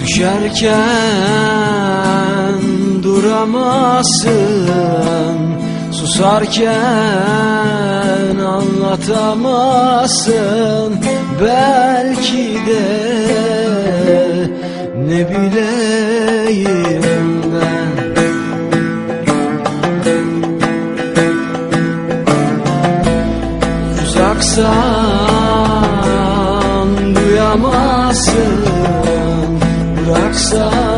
Düşerken duramazsın Susarken anlatamazsın. Belki de ne bileyim Uzaksan duyamazsın. Bıraksan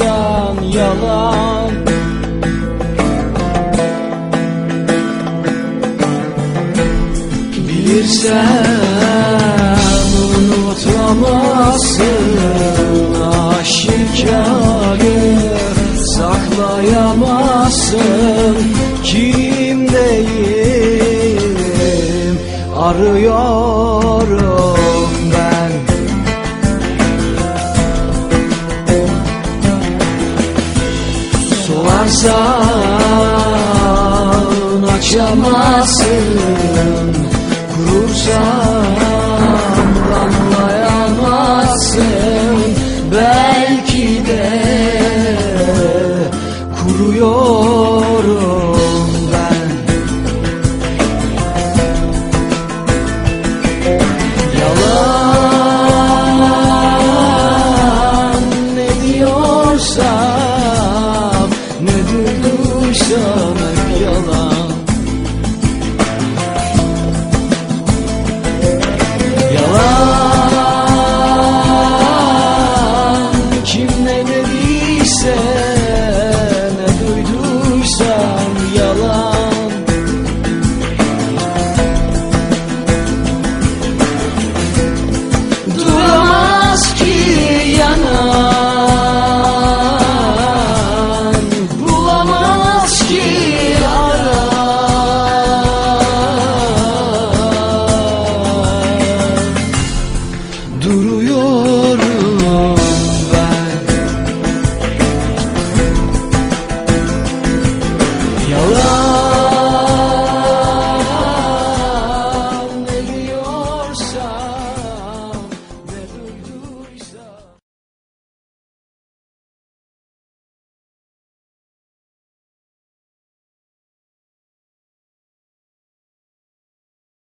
duyduysam yalan. Bilirsen unutamazsın Aşikarı saklayamazsın Kimdeyim arıyorum Solarsan açamazsın Kurursan damlayamazsın Belki de kuruyorum hep yalan